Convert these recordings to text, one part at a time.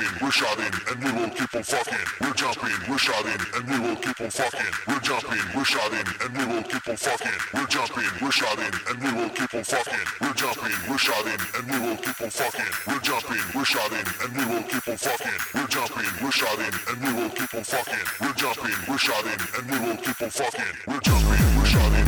jumping, we're shouting, and we will keep on fucking. We're jumping, we're shouting, and we will keep on fucking. We're jumping, we're shouting, and we will keep on fucking. We're jumping, we're shouting, and we will keep on fucking. We're jumping, we're shouting, and we will keep on fucking. We're jumping, we're shouting, and we will keep on fucking. We're jumping, we're shouting, and we will keep on fucking. We're jumping, we're shouting, and we will keep on fucking. We're jumping, we're shouting,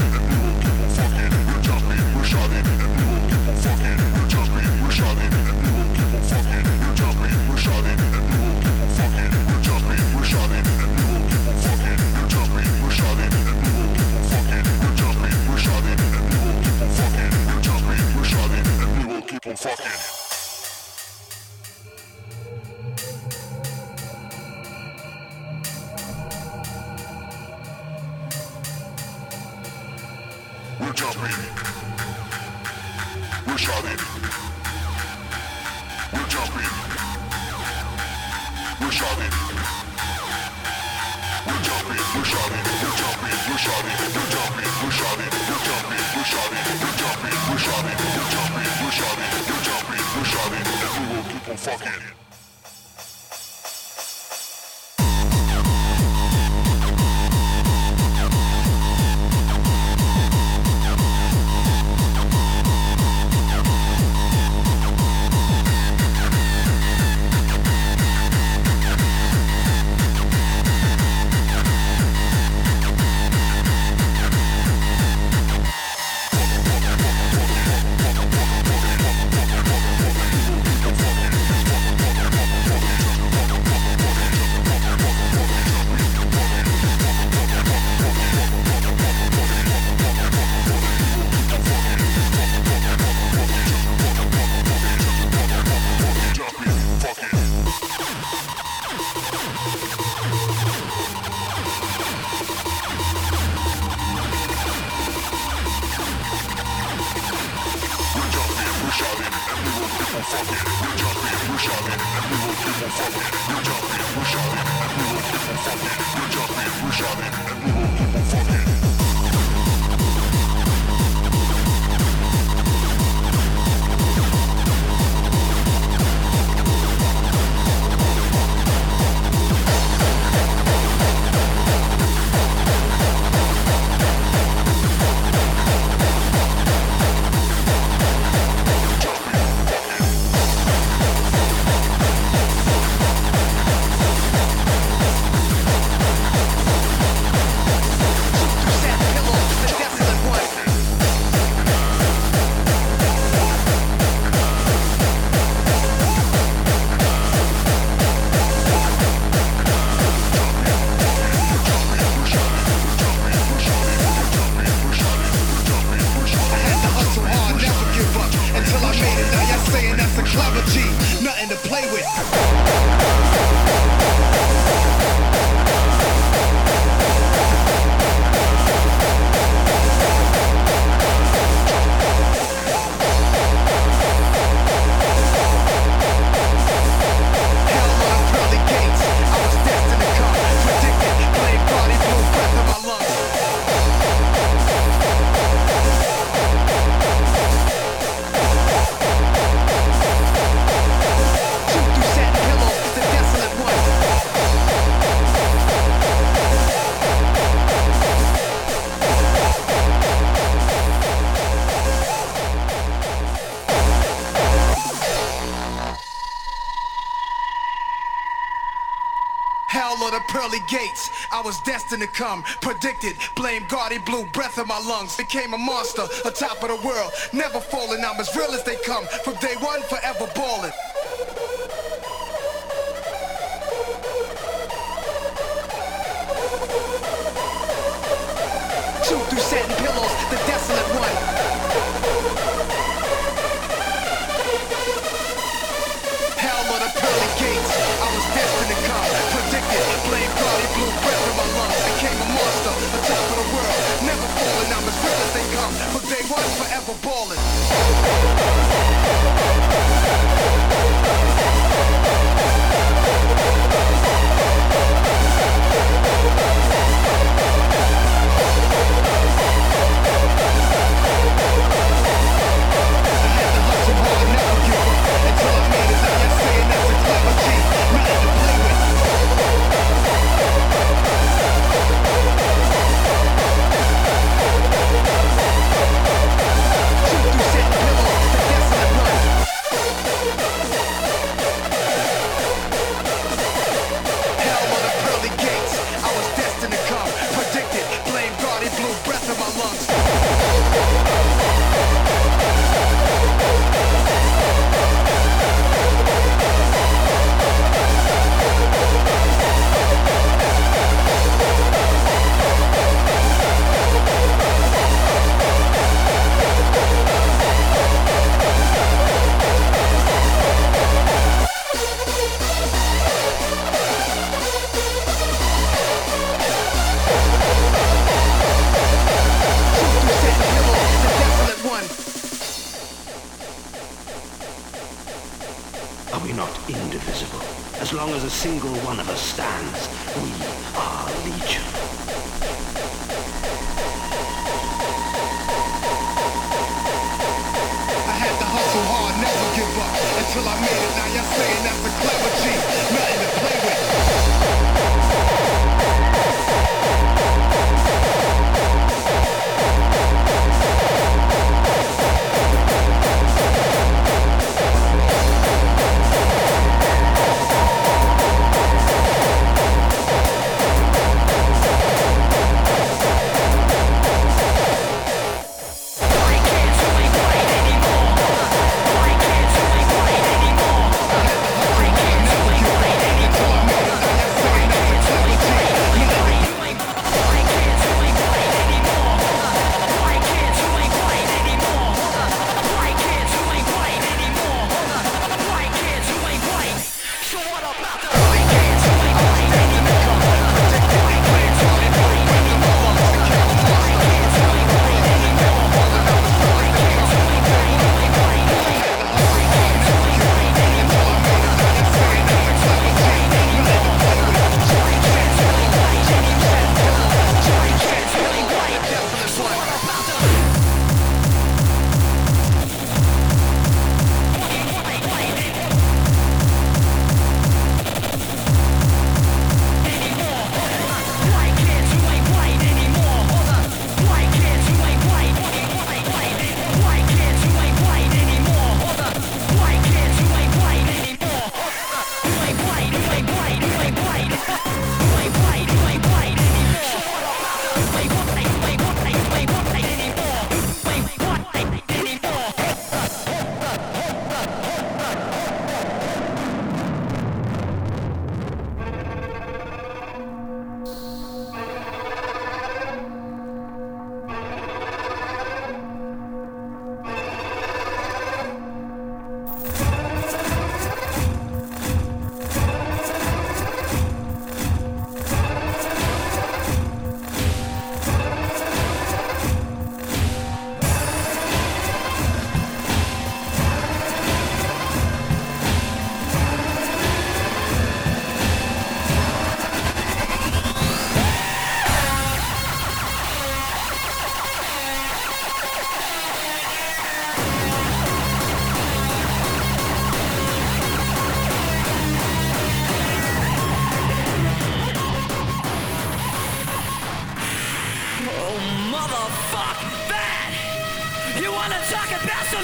on fucking. We're jumping. We're shouting. We're jumping. We're shouting. We're jumping. We're shouting. We're jumping. We're shouting. fucking fucking. We're jumping, we're shouting, and we will keep on fucking. We're jumping, we're shouting, and we will keep on fucking. Come. Predicted, blame God, he blew breath in my lungs. Became a monster, on top of the world. Never falling, I'm as real as they come. From day one, forever balling.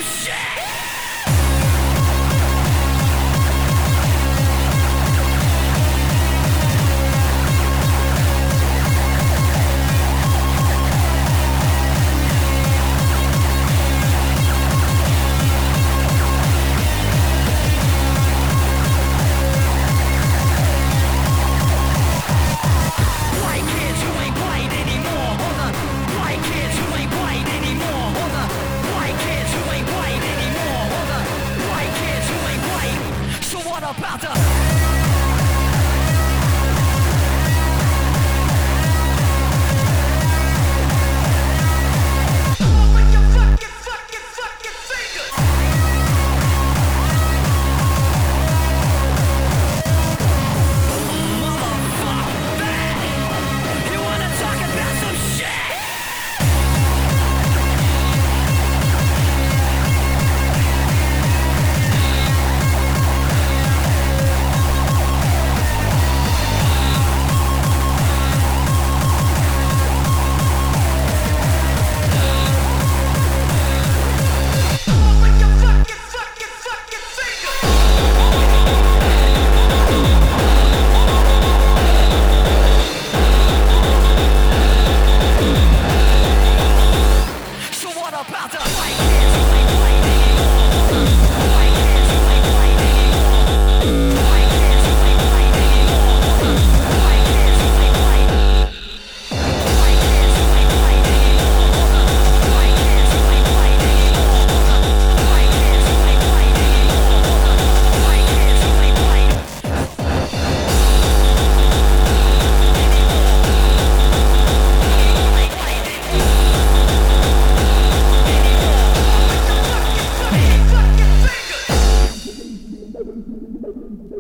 some shit!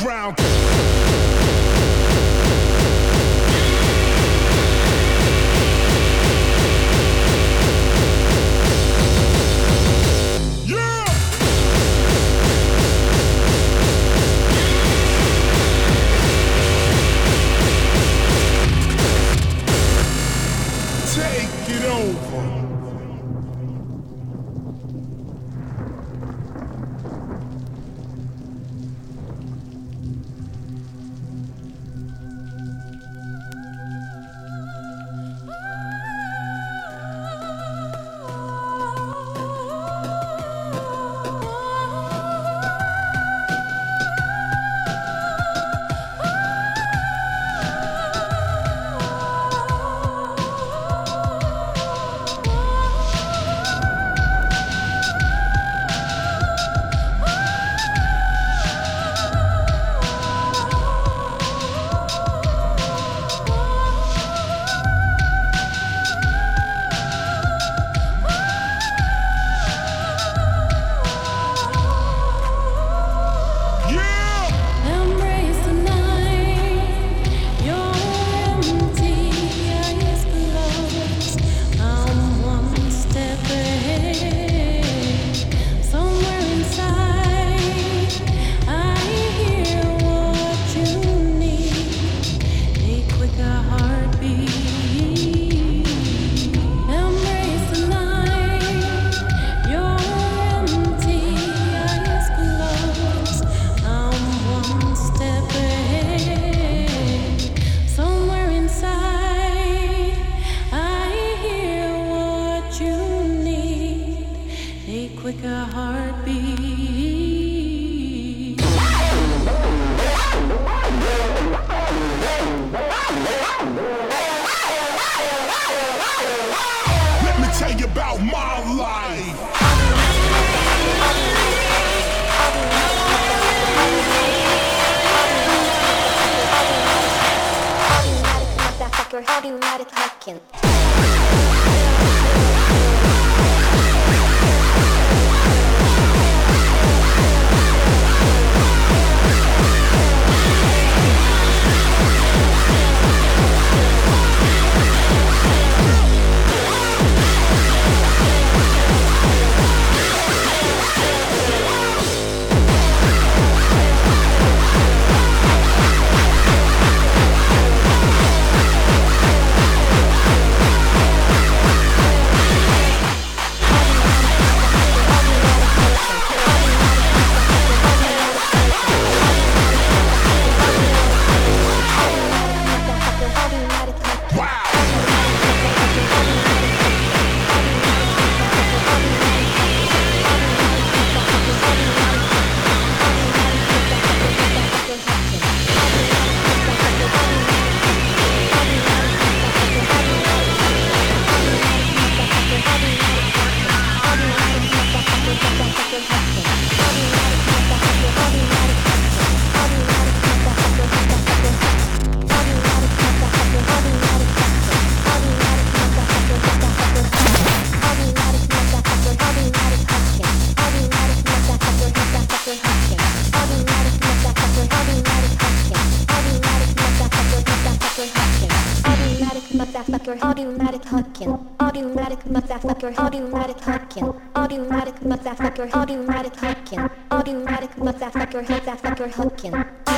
ground.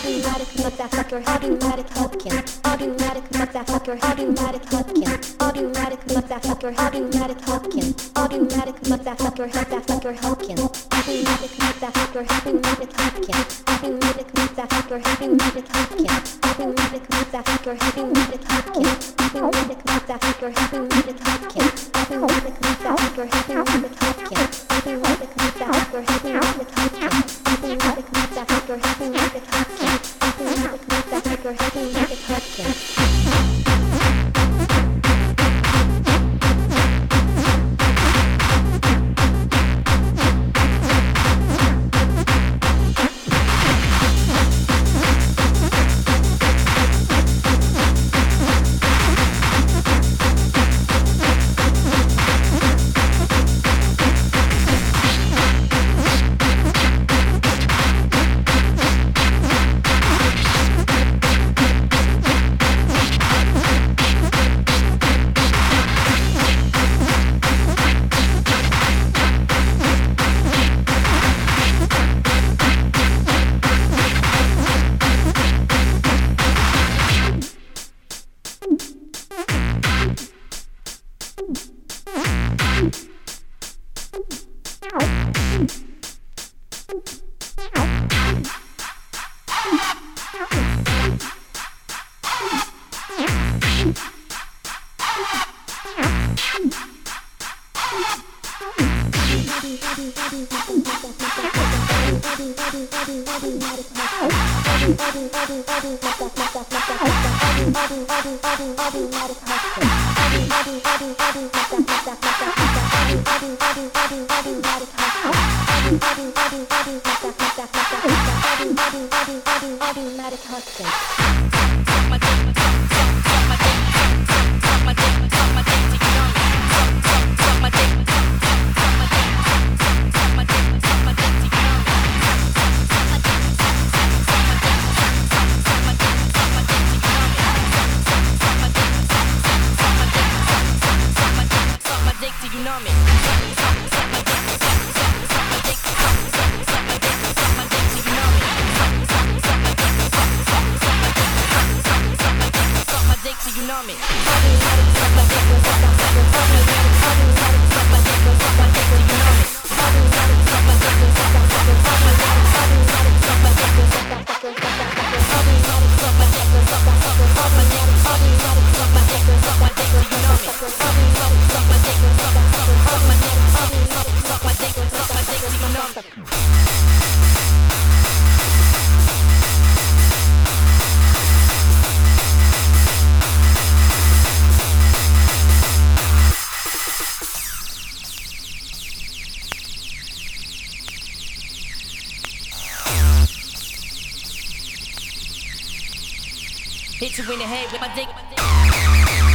Automatic motherfucker, automatic hooking, automatic motherfucker, automatic hooking, automatic motherfucker, automatic hooking, automatic motherfucker, motherfucker hooking, automatic motherfucker, automatic hooking, automatic motherfucker, automatic hooking, automatic motherfucker, automatic hooking, automatic motherfucker, automatic hooking. Automatic motherfucker, automatic hooking. Automatic motherfucker, automatic hooking. Automatic motherfucker, automatic hooking. Automatic motherfucker, automatic hooking. Automatic Hit you in the head with my dick.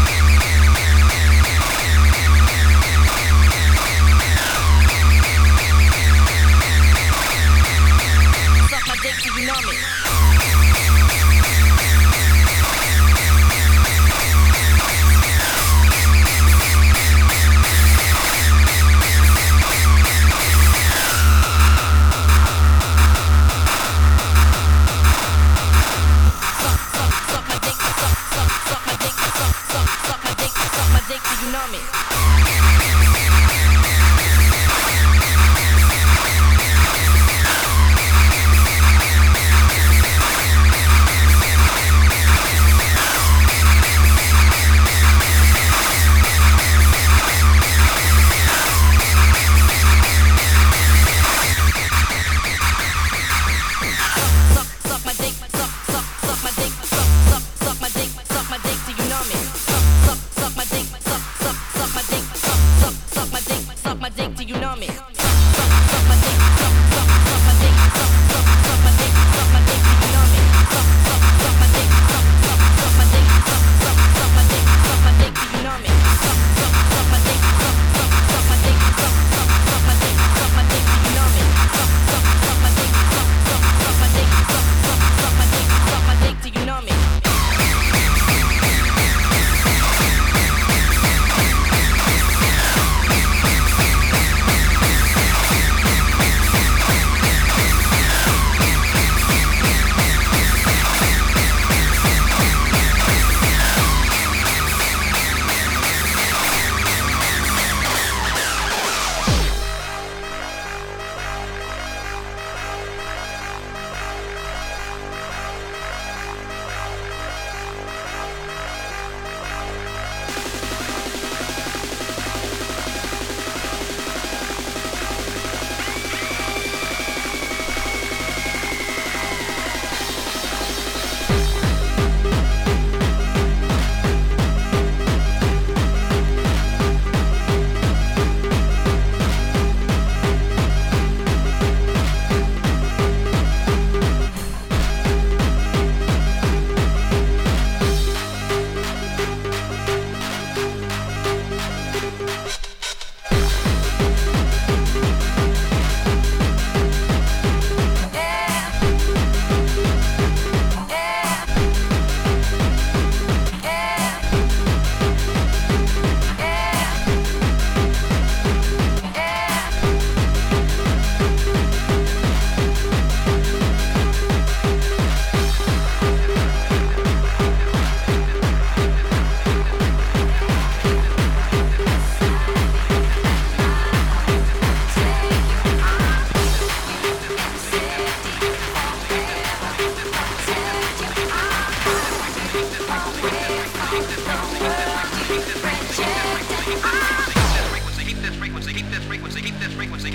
Dick suck my dick till you numb it. Thank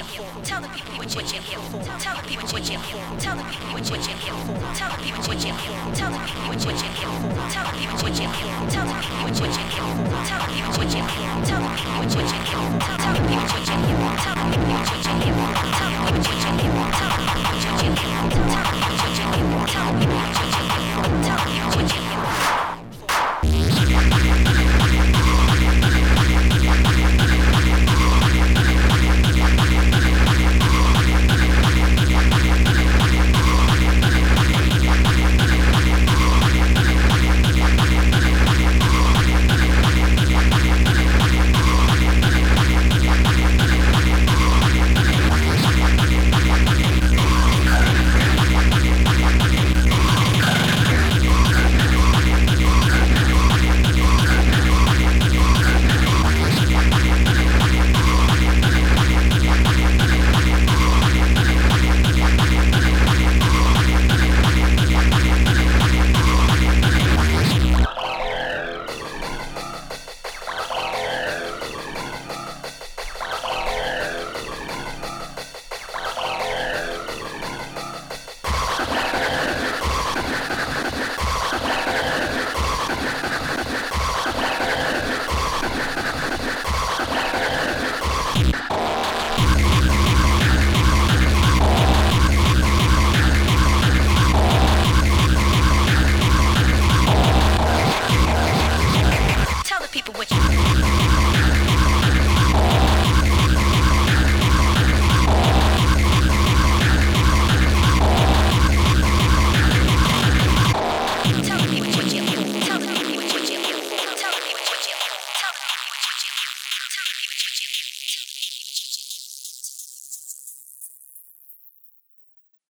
我操的皮肤我就不见了我操的皮肤我就不见了我操的皮肤我就不见了我操的皮肤我就不见了我操的皮肤我就不见了我操的皮肤我就不见了我操的皮肤我就不见了我操的皮肤我就不见了我操的皮肤我就不见了我操的皮肤我就不见了我操的皮肤我就不见了我操的皮肤我就不见了我操的皮肤我就不